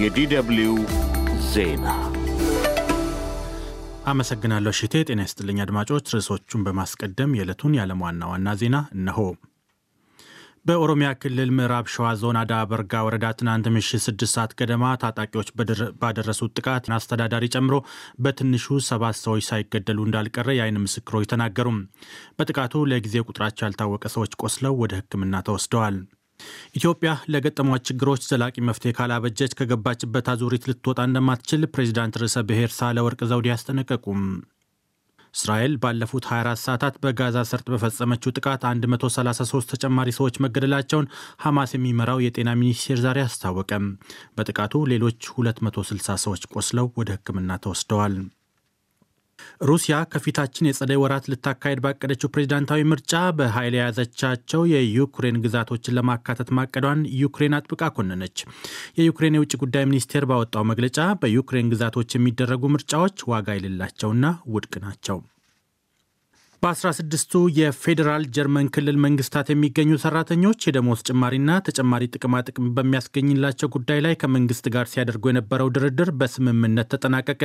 የዲደብልዩ ዜና አመሰግናለሁ ሽቴ። ጤና ይስጥልኝ አድማጮች። ርዕሶቹን በማስቀደም የዕለቱን የዓለም ዋና ዋና ዜና እነሆ። በኦሮሚያ ክልል ምዕራብ ሸዋ ዞን አዳ በርጋ ወረዳ ትናንት ምሽት ስድስት ሰዓት ገደማ ታጣቂዎች ባደረሱት ጥቃት አስተዳዳሪ ጨምሮ በትንሹ ሰባት ሰዎች ሳይገደሉ እንዳልቀረ የዓይን ምስክሮች ተናገሩ። በጥቃቱ ለጊዜው ቁጥራቸው ያልታወቀ ሰዎች ቆስለው ወደ ሕክምና ተወስደዋል። ኢትዮጵያ ለገጠሟት ችግሮች ዘላቂ መፍትሄ ካላበጀች ከገባችበት አዙሪት ልትወጣ እንደማትችል ፕሬዚዳንት ርዕሰ ብሔር ሳህለወርቅ ዘውዴ አስጠነቀቁም። እስራኤል ባለፉት 24 ሰዓታት በጋዛ ሰርጥ በፈጸመችው ጥቃት 133 ተጨማሪ ሰዎች መገደላቸውን ሐማስ የሚመራው የጤና ሚኒስቴር ዛሬ አስታወቀም። በጥቃቱ ሌሎች 260 ሰዎች ቆስለው ወደ ሕክምና ተወስደዋል። ሩሲያ ከፊታችን የጸደይ ወራት ልታካሄድ ባቀደችው ፕሬዚዳንታዊ ምርጫ በኃይል የያዘቻቸው የዩክሬን ግዛቶችን ለማካተት ማቀዷን ዩክሬን አጥብቃ ኮነነች። የዩክሬን የውጭ ጉዳይ ሚኒስቴር ባወጣው መግለጫ በዩክሬን ግዛቶች የሚደረጉ ምርጫዎች ዋጋ የሌላቸውና ውድቅ ናቸው። በ16ቱ የፌዴራል ጀርመን ክልል መንግስታት የሚገኙ ሰራተኞች የደሞዝ ጭማሪና ተጨማሪ ጥቅማ ጥቅም በሚያስገኝላቸው ጉዳይ ላይ ከመንግስት ጋር ሲያደርጉ የነበረው ድርድር በስምምነት ተጠናቀቀ።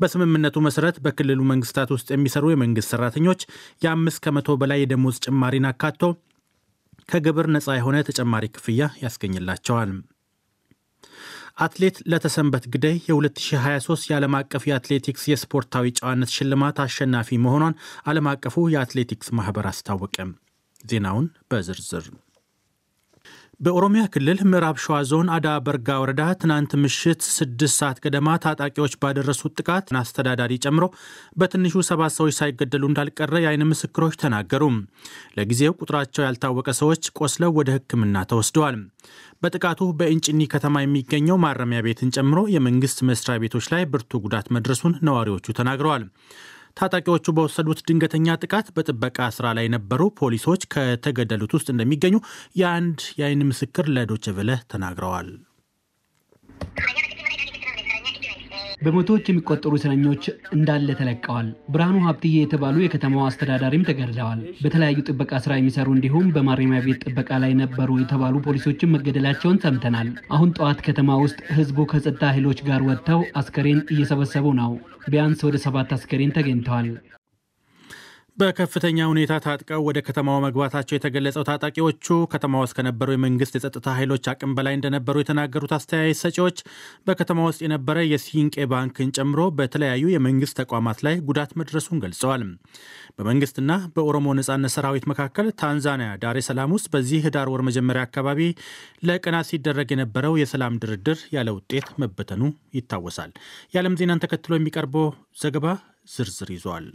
በስምምነቱ መሰረት በክልሉ መንግስታት ውስጥ የሚሰሩ የመንግስት ሰራተኞች የአምስት ከመቶ በላይ የደሞዝ ጭማሪን አካቶ ከግብር ነፃ የሆነ ተጨማሪ ክፍያ ያስገኝላቸዋል። አትሌት ለተሰንበት ግደይ የ2023 የዓለም አቀፍ የአትሌቲክስ የስፖርታዊ ጨዋነት ሽልማት አሸናፊ መሆኗን ዓለም አቀፉ የአትሌቲክስ ማህበር አስታወቀ። ዜናውን በዝርዝር በኦሮሚያ ክልል ምዕራብ ሸዋ ዞን አዳ በርጋ ወረዳ ትናንት ምሽት ስድስት ሰዓት ገደማ ታጣቂዎች ባደረሱት ጥቃት አስተዳዳሪ ጨምሮ በትንሹ ሰባት ሰዎች ሳይገደሉ እንዳልቀረ የዓይን ምስክሮች ተናገሩ። ለጊዜው ቁጥራቸው ያልታወቀ ሰዎች ቆስለው ወደ ሕክምና ተወስደዋል። በጥቃቱ በእንጭኒ ከተማ የሚገኘው ማረሚያ ቤትን ጨምሮ የመንግስት መስሪያ ቤቶች ላይ ብርቱ ጉዳት መድረሱን ነዋሪዎቹ ተናግረዋል። ታጣቂዎቹ በወሰዱት ድንገተኛ ጥቃት በጥበቃ ስራ ላይ የነበሩ ፖሊሶች ከተገደሉት ውስጥ እንደሚገኙ የአንድ የዓይን ምስክር ለዶይቼ ቬለ ተናግረዋል። በመቶዎች የሚቆጠሩ እስረኞች እንዳለ ተለቀዋል። ብርሃኑ ሀብትዬ የተባሉ የከተማዋ አስተዳዳሪም ተገድለዋል። በተለያዩ ጥበቃ ስራ የሚሰሩ እንዲሁም በማረሚያ ቤት ጥበቃ ላይ ነበሩ የተባሉ ፖሊሶችን መገደላቸውን ሰምተናል። አሁን ጠዋት ከተማ ውስጥ ህዝቡ ከጸጥታ ኃይሎች ጋር ወጥተው አስከሬን እየሰበሰቡ ነው። ቢያንስ ወደ ሰባት አስከሬን ተገኝተዋል። በከፍተኛ ሁኔታ ታጥቀው ወደ ከተማው መግባታቸው የተገለጸው ታጣቂዎቹ ከተማ ውስጥ ከነበሩ የመንግስት የጸጥታ ኃይሎች አቅም በላይ እንደነበሩ የተናገሩት አስተያየት ሰጪዎች በከተማ ውስጥ የነበረ የሲንቄ ባንክን ጨምሮ በተለያዩ የመንግስት ተቋማት ላይ ጉዳት መድረሱን ገልጸዋል። በመንግስትና በኦሮሞ ነጻነት ሰራዊት መካከል ታንዛኒያ ዳሬ ሰላም ውስጥ በዚህ ህዳር ወር መጀመሪያ አካባቢ ለቀናት ሲደረግ የነበረው የሰላም ድርድር ያለ ውጤት መበተኑ ይታወሳል። የዓለም ዜናን ተከትሎ የሚቀርበው ዘገባ ዝርዝር ይዟል።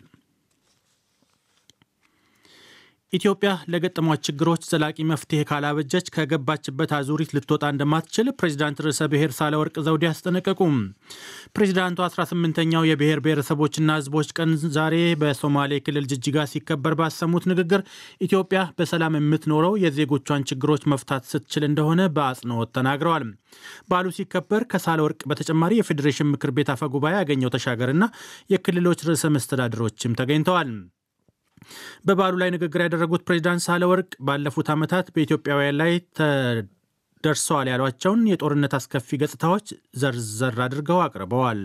ኢትዮጵያ ለገጠሟት ችግሮች ዘላቂ መፍትሄ ካላበጀች ከገባችበት አዙሪት ልትወጣ እንደማትችል ፕሬዚዳንት ርዕሰ ብሔር ሳህለወርቅ ዘውዴ አስጠነቀቁም። ፕሬዚዳንቱ 18ኛው የብሔር ብሔረሰቦችና ህዝቦች ቀን ዛሬ በሶማሌ ክልል ጅጅጋ ሲከበር ባሰሙት ንግግር ኢትዮጵያ በሰላም የምትኖረው የዜጎቿን ችግሮች መፍታት ስትችል እንደሆነ በአጽንኦት ተናግረዋል። በዓሉ ሲከበር ከሳህለወርቅ በተጨማሪ የፌዴሬሽን ምክር ቤት አፈ ጉባኤ ያገኘው ተሻገርና የክልሎች ርዕሰ መስተዳድሮችም ተገኝተዋል። በበዓሉ ላይ ንግግር ያደረጉት ፕሬዚዳንት ሳህለወርቅ ባለፉት ዓመታት በኢትዮጵያውያን ላይ ተደርሰዋል ያሏቸውን የጦርነት አስከፊ ገጽታዎች ዘርዘር አድርገው አቅርበዋል።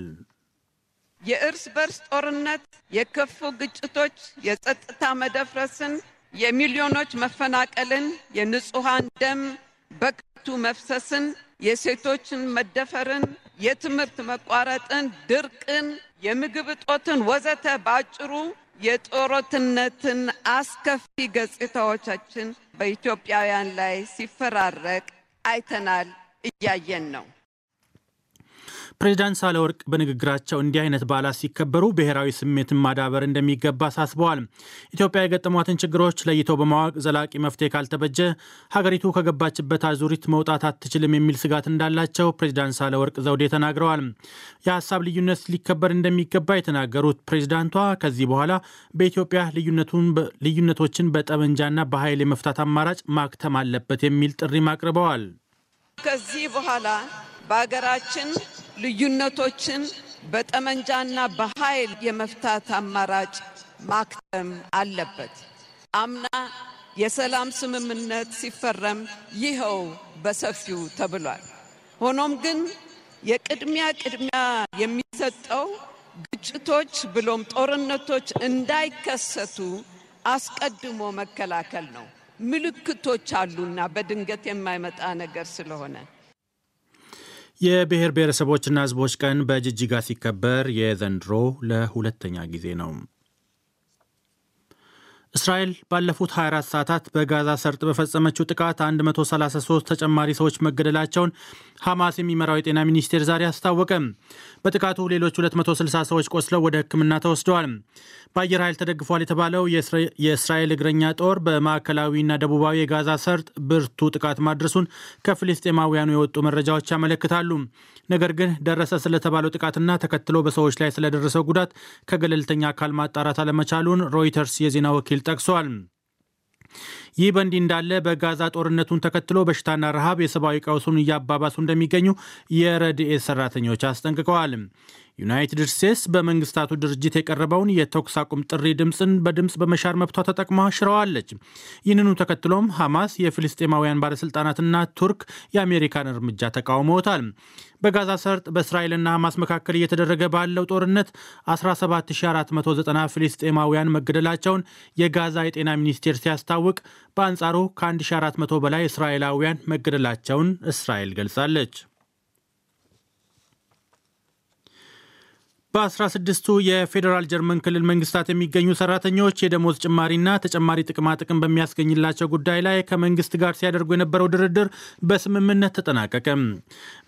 የእርስ በርስ ጦርነት፣ የከፉ ግጭቶች፣ የጸጥታ መደፍረስን፣ የሚሊዮኖች መፈናቀልን፣ የንጹሐን ደም በከንቱ መፍሰስን፣ የሴቶችን መደፈርን፣ የትምህርት መቋረጥን፣ ድርቅን፣ የምግብ እጦትን ወዘተ በአጭሩ የጦርነትን አስከፊ ገጽታዎቻችን በኢትዮጵያውያን ላይ ሲፈራረቅ አይተናል፣ እያየን ነው። ፕሬዚዳንት ሳህለወርቅ በንግግራቸው እንዲህ አይነት በዓላት ሲከበሩ ብሔራዊ ስሜትን ማዳበር እንደሚገባ አሳስበዋል። ኢትዮጵያ የገጠሟትን ችግሮች ለይተው በማወቅ ዘላቂ መፍትሄ ካልተበጀ ሀገሪቱ ከገባችበት አዙሪት መውጣት አትችልም የሚል ስጋት እንዳላቸው ፕሬዚዳንት ሳህለወርቅ ዘውዴ ተናግረዋል። የሀሳብ ልዩነት ሊከበር እንደሚገባ የተናገሩት ፕሬዚዳንቷ ከዚህ በኋላ በኢትዮጵያ ልዩነቶችን በጠመንጃና በኃይል የመፍታት አማራጭ ማክተም አለበት የሚል ጥሪም አቅርበዋል። ከዚህ በኋላ በሀገራችን ልዩነቶችን በጠመንጃና በኃይል የመፍታት አማራጭ ማክተም አለበት። አምና የሰላም ስምምነት ሲፈረም ይኸው በሰፊው ተብሏል። ሆኖም ግን የቅድሚያ ቅድሚያ የሚሰጠው ግጭቶች ብሎም ጦርነቶች እንዳይከሰቱ አስቀድሞ መከላከል ነው። ምልክቶች አሉና በድንገት የማይመጣ ነገር ስለሆነ የብሔር ብሔረሰቦችና ሕዝቦች ቀን በጅጅጋ ሲከበር የዘንድሮ ለሁለተኛ ጊዜ ነው። እስራኤል ባለፉት 24 ሰዓታት በጋዛ ሰርጥ በፈጸመችው ጥቃት 133 ተጨማሪ ሰዎች መገደላቸውን ሐማስ የሚመራው የጤና ሚኒስቴር ዛሬ አስታወቀ። በጥቃቱ ሌሎች 260 ሰዎች ቆስለው ወደ ሕክምና ተወስደዋል። በአየር ኃይል ተደግፏል የተባለው የእስራኤል እግረኛ ጦር በማዕከላዊና ደቡባዊ የጋዛ ሰርጥ ብርቱ ጥቃት ማድረሱን ከፍልስጤማውያኑ የወጡ መረጃዎች ያመለክታሉ። ነገር ግን ደረሰ ስለተባለው ጥቃትና ተከትሎ በሰዎች ላይ ስለደረሰው ጉዳት ከገለልተኛ አካል ማጣራት አለመቻሉን ሮይተርስ የዜና ወኪል ጠቅሷል። ይህ በእንዲህ እንዳለ በጋዛ ጦርነቱን ተከትሎ በሽታና ረሃብ የሰብአዊ ቀውሱን እያባባሱ እንደሚገኙ የረድኤት ሰራተኞች አስጠንቅቀዋል። ዩናይትድ ስቴትስ በመንግስታቱ ድርጅት የቀረበውን የተኩስ አቁም ጥሪ ድምፅን በድምፅ በመሻር መብቷ ተጠቅማ ሽረዋለች። ይህንኑ ተከትሎም ሐማስ፣ የፍልስጤማውያን ባለሥልጣናትና ቱርክ የአሜሪካን እርምጃ ተቃውመውታል። በጋዛ ሰርጥ በእስራኤልና ሐማስ መካከል እየተደረገ ባለው ጦርነት 17490 ፍልስጤማውያን መገደላቸውን የጋዛ የጤና ሚኒስቴር ሲያስታውቅ፣ በአንጻሩ ከ1400 በላይ እስራኤላውያን መገደላቸውን እስራኤል ገልጻለች። በ16ቱ የፌዴራል ጀርመን ክልል መንግስታት የሚገኙ ሰራተኞች የደሞዝ ጭማሪና ተጨማሪ ጥቅማ ጥቅም በሚያስገኝላቸው ጉዳይ ላይ ከመንግስት ጋር ሲያደርጉ የነበረው ድርድር በስምምነት ተጠናቀቀ።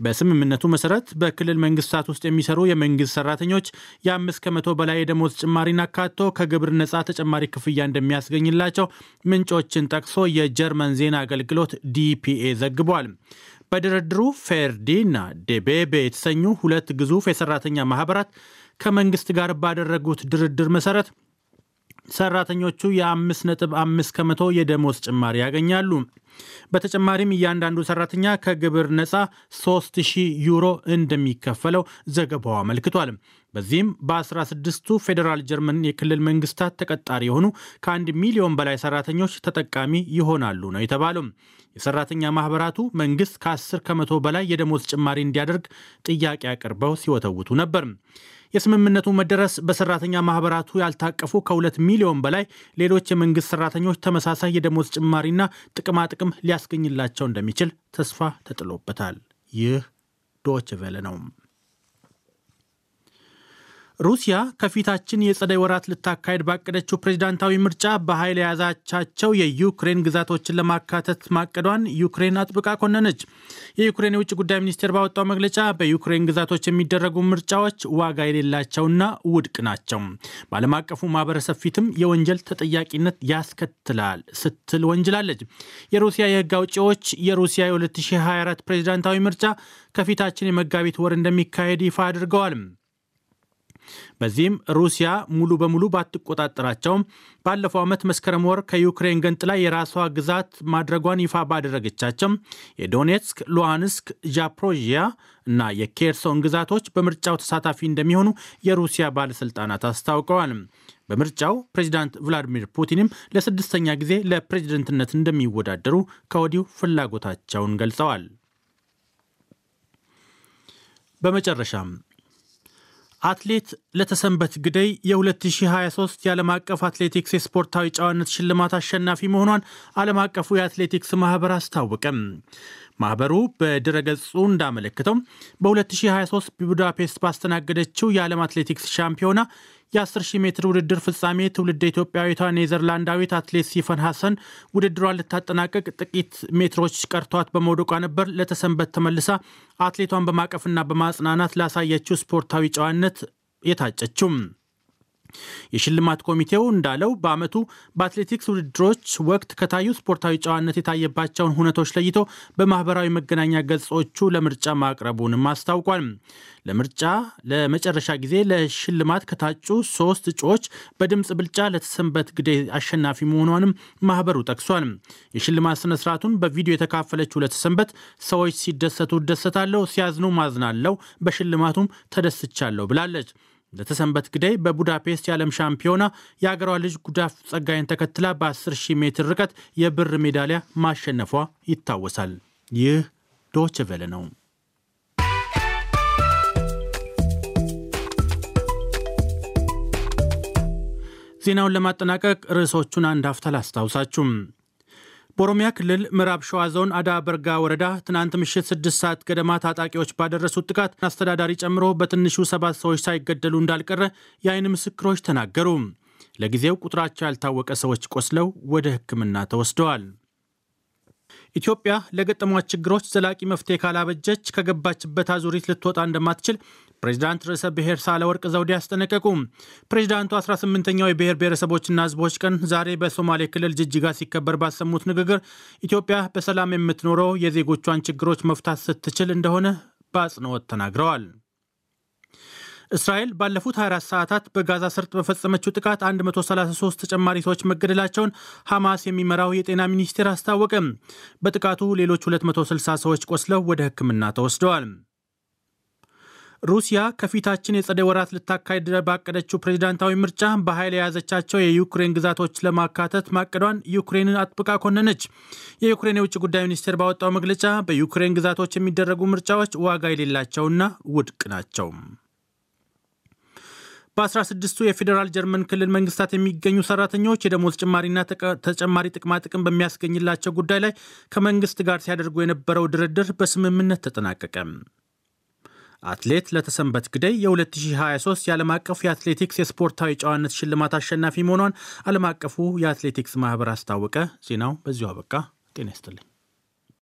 በስምምነቱ መሰረት በክልል መንግስታት ውስጥ የሚሰሩ የመንግስት ሰራተኞች የአምስት ከመቶ በላይ የደሞዝ ጭማሪን አካቶ ከግብር ነጻ ተጨማሪ ክፍያ እንደሚያስገኝላቸው ምንጮችን ጠቅሶ የጀርመን ዜና አገልግሎት ዲፒኤ ዘግቧል። በድርድሩ ፌርዲ እና ዴቤቤ የተሰኙ ሁለት ግዙፍ የሰራተኛ ማህበራት ከመንግስት ጋር ባደረጉት ድርድር መሰረት ሰራተኞቹ የ5.5 ከመቶ የደሞዝ ጭማሪ ያገኛሉ። በተጨማሪም እያንዳንዱ ሰራተኛ ከግብር ነፃ 3000 ዩሮ እንደሚከፈለው ዘገባው አመልክቷል። በዚህም በ16ቱ ፌዴራል ጀርመን የክልል መንግስታት ተቀጣሪ የሆኑ ከአንድ ሚሊዮን በላይ ሰራተኞች ተጠቃሚ ይሆናሉ ነው የተባለው። የሰራተኛ ማህበራቱ መንግስት ከ10 ከመቶ በላይ የደሞዝ ጭማሪ እንዲያደርግ ጥያቄ አቅርበው ሲወተውቱ ነበር። የስምምነቱ መደረስ በሰራተኛ ማህበራቱ ያልታቀፉ ከሁለት ሚሊዮን በላይ ሌሎች የመንግስት ሰራተኞች ተመሳሳይ የደሞዝ ጭማሪና ጥቅማጥቅም ሊያስገኝላቸው እንደሚችል ተስፋ ተጥሎበታል። ይህ ዶች ቬለ ነው። ሩሲያ ከፊታችን የጸደይ ወራት ልታካሄድ ባቀደችው ፕሬዚዳንታዊ ምርጫ በኃይል የያዛቻቸው የዩክሬን ግዛቶችን ለማካተት ማቀዷን ዩክሬን አጥብቃ ኮነነች። የዩክሬን የውጭ ጉዳይ ሚኒስቴር ባወጣው መግለጫ በዩክሬን ግዛቶች የሚደረጉ ምርጫዎች ዋጋ የሌላቸውና ውድቅ ናቸው፣ በዓለም አቀፉ ማህበረሰብ ፊትም የወንጀል ተጠያቂነት ያስከትላል ስትል ወንጅላለች። የሩሲያ የህግ አውጪዎች የሩሲያ የ2024 ፕሬዚዳንታዊ ምርጫ ከፊታችን የመጋቢት ወር እንደሚካሄድ ይፋ አድርገዋል። በዚህም ሩሲያ ሙሉ በሙሉ ባትቆጣጠራቸውም ባለፈው ዓመት መስከረም ወር ከዩክሬን ገንጥላ የራሷ ግዛት ማድረጓን ይፋ ባደረገቻቸው የዶኔትስክ፣ ሉሃንስክ፣ ዛፖሮዥያ እና የኬርሶን ግዛቶች በምርጫው ተሳታፊ እንደሚሆኑ የሩሲያ ባለሥልጣናት አስታውቀዋል። በምርጫው ፕሬዚዳንት ቭላዲሚር ፑቲንም ለስድስተኛ ጊዜ ለፕሬዝደንትነት እንደሚወዳደሩ ከወዲሁ ፍላጎታቸውን ገልጸዋል። በመጨረሻም አትሌት ለተሰንበት ግደይ የ2023 የዓለም አቀፍ አትሌቲክስ የስፖርታዊ ጨዋነት ሽልማት አሸናፊ መሆኗን ዓለም አቀፉ የአትሌቲክስ ማኅበር አስታወቀ። ማኅበሩ በድረገጹ እንዳመለክተው በ2023 ቡዳፔስት ባስተናገደችው የዓለም አትሌቲክስ ሻምፒዮና የ10,000 ሜትር ውድድር ፍጻሜ ትውልድ ኢትዮጵያዊቷ ኔዘርላንዳዊት አትሌት ሲፈን ሐሰን ውድድሯን ልታጠናቀቅ ጥቂት ሜትሮች ቀርቷት በመውደቋ ነበር ለተሰንበት ተመልሳ አትሌቷን በማቀፍና በማጽናናት ላሳየችው ስፖርታዊ ጨዋነት የታጨችው። የሽልማት ኮሚቴው እንዳለው በዓመቱ በአትሌቲክስ ውድድሮች ወቅት ከታዩ ስፖርታዊ ጨዋነት የታየባቸውን ሁነቶች ለይቶ በማህበራዊ መገናኛ ገጾቹ ለምርጫ ማቅረቡንም አስታውቋል። ለምርጫ ለመጨረሻ ጊዜ ለሽልማት ከታጩ ሶስት እጩዎች በድምፅ ብልጫ ለተሰንበት ግዴ አሸናፊ መሆኗንም ማህበሩ ጠቅሷል። የሽልማት ስነስርዓቱን በቪዲዮ የተካፈለችው ለተሰንበት ሰዎች ሲደሰቱ እደሰታለሁ፣ ሲያዝኑ ማዝናለሁ፣ በሽልማቱም ተደስቻለሁ ብላለች። ለተሰንበት ግዳይ በቡዳፔስት የዓለም ሻምፒዮና የአገሯ ልጅ ጉዳፍ ጸጋይን ተከትላ በ10 ሺህ ሜትር ርቀት የብር ሜዳሊያ ማሸነፏ ይታወሳል። ይህ ዶች ቬለ ነው። ዜናውን ለማጠናቀቅ ርዕሶቹን አንድ አፍታ ላስታውሳችሁም። በኦሮሚያ ክልል ምዕራብ ሸዋ ዞን አዳ በርጋ ወረዳ ትናንት ምሽት ስድስት ሰዓት ገደማ ታጣቂዎች ባደረሱት ጥቃት አስተዳዳሪ ጨምሮ በትንሹ ሰባት ሰዎች ሳይገደሉ እንዳልቀረ የአይን ምስክሮች ተናገሩ። ለጊዜው ቁጥራቸው ያልታወቀ ሰዎች ቆስለው ወደ ሕክምና ተወስደዋል። ኢትዮጵያ ለገጠሟት ችግሮች ዘላቂ መፍትሄ ካላበጀች ከገባችበት አዙሪት ልትወጣ እንደማትችል ፕሬዚዳንት ርዕሰ ብሔር ሳህለወርቅ ዘውዴ አስጠነቀቁ። ፕሬዚዳንቱ 18ኛው የብሔር ብሔረሰቦችና ሕዝቦች ቀን ዛሬ በሶማሌ ክልል ጅጅጋ ሲከበር ባሰሙት ንግግር ኢትዮጵያ በሰላም የምትኖረው የዜጎቿን ችግሮች መፍታት ስትችል እንደሆነ በአጽንኦት ተናግረዋል። እስራኤል ባለፉት 24 ሰዓታት በጋዛ ሰርጥ በፈጸመችው ጥቃት 133 ተጨማሪ ሰዎች መገደላቸውን ሐማስ የሚመራው የጤና ሚኒስቴር አስታወቀ። በጥቃቱ ሌሎች 260 ሰዎች ቆስለው ወደ ሕክምና ተወስደዋል። ሩሲያ ከፊታችን የጸደይ ወራት ልታካሄድ ባቀደችው ፕሬዚዳንታዊ ምርጫ በኃይል የያዘቻቸው የዩክሬን ግዛቶች ለማካተት ማቀዷን ዩክሬንን አጥብቃ ኮነነች። የዩክሬን የውጭ ጉዳይ ሚኒስቴር ባወጣው መግለጫ በዩክሬን ግዛቶች የሚደረጉ ምርጫዎች ዋጋ የሌላቸውና ውድቅ ናቸው። በ16ቱ የፌዴራል ጀርመን ክልል መንግስታት የሚገኙ ሰራተኞች የደሞዝ ጭማሪና ተጨማሪ ጥቅማ ጥቅም በሚያስገኝላቸው ጉዳይ ላይ ከመንግስት ጋር ሲያደርጉ የነበረው ድርድር በስምምነት ተጠናቀቀ። አትሌት ለተሰንበት ግደይ የ2023 የዓለም አቀፉ የአትሌቲክስ የስፖርታዊ ጨዋነት ሽልማት አሸናፊ መሆኗን ዓለም አቀፉ የአትሌቲክስ ማህበር አስታወቀ። ዜናው በዚሁ አበቃ። ጤና ይስጥልኝ።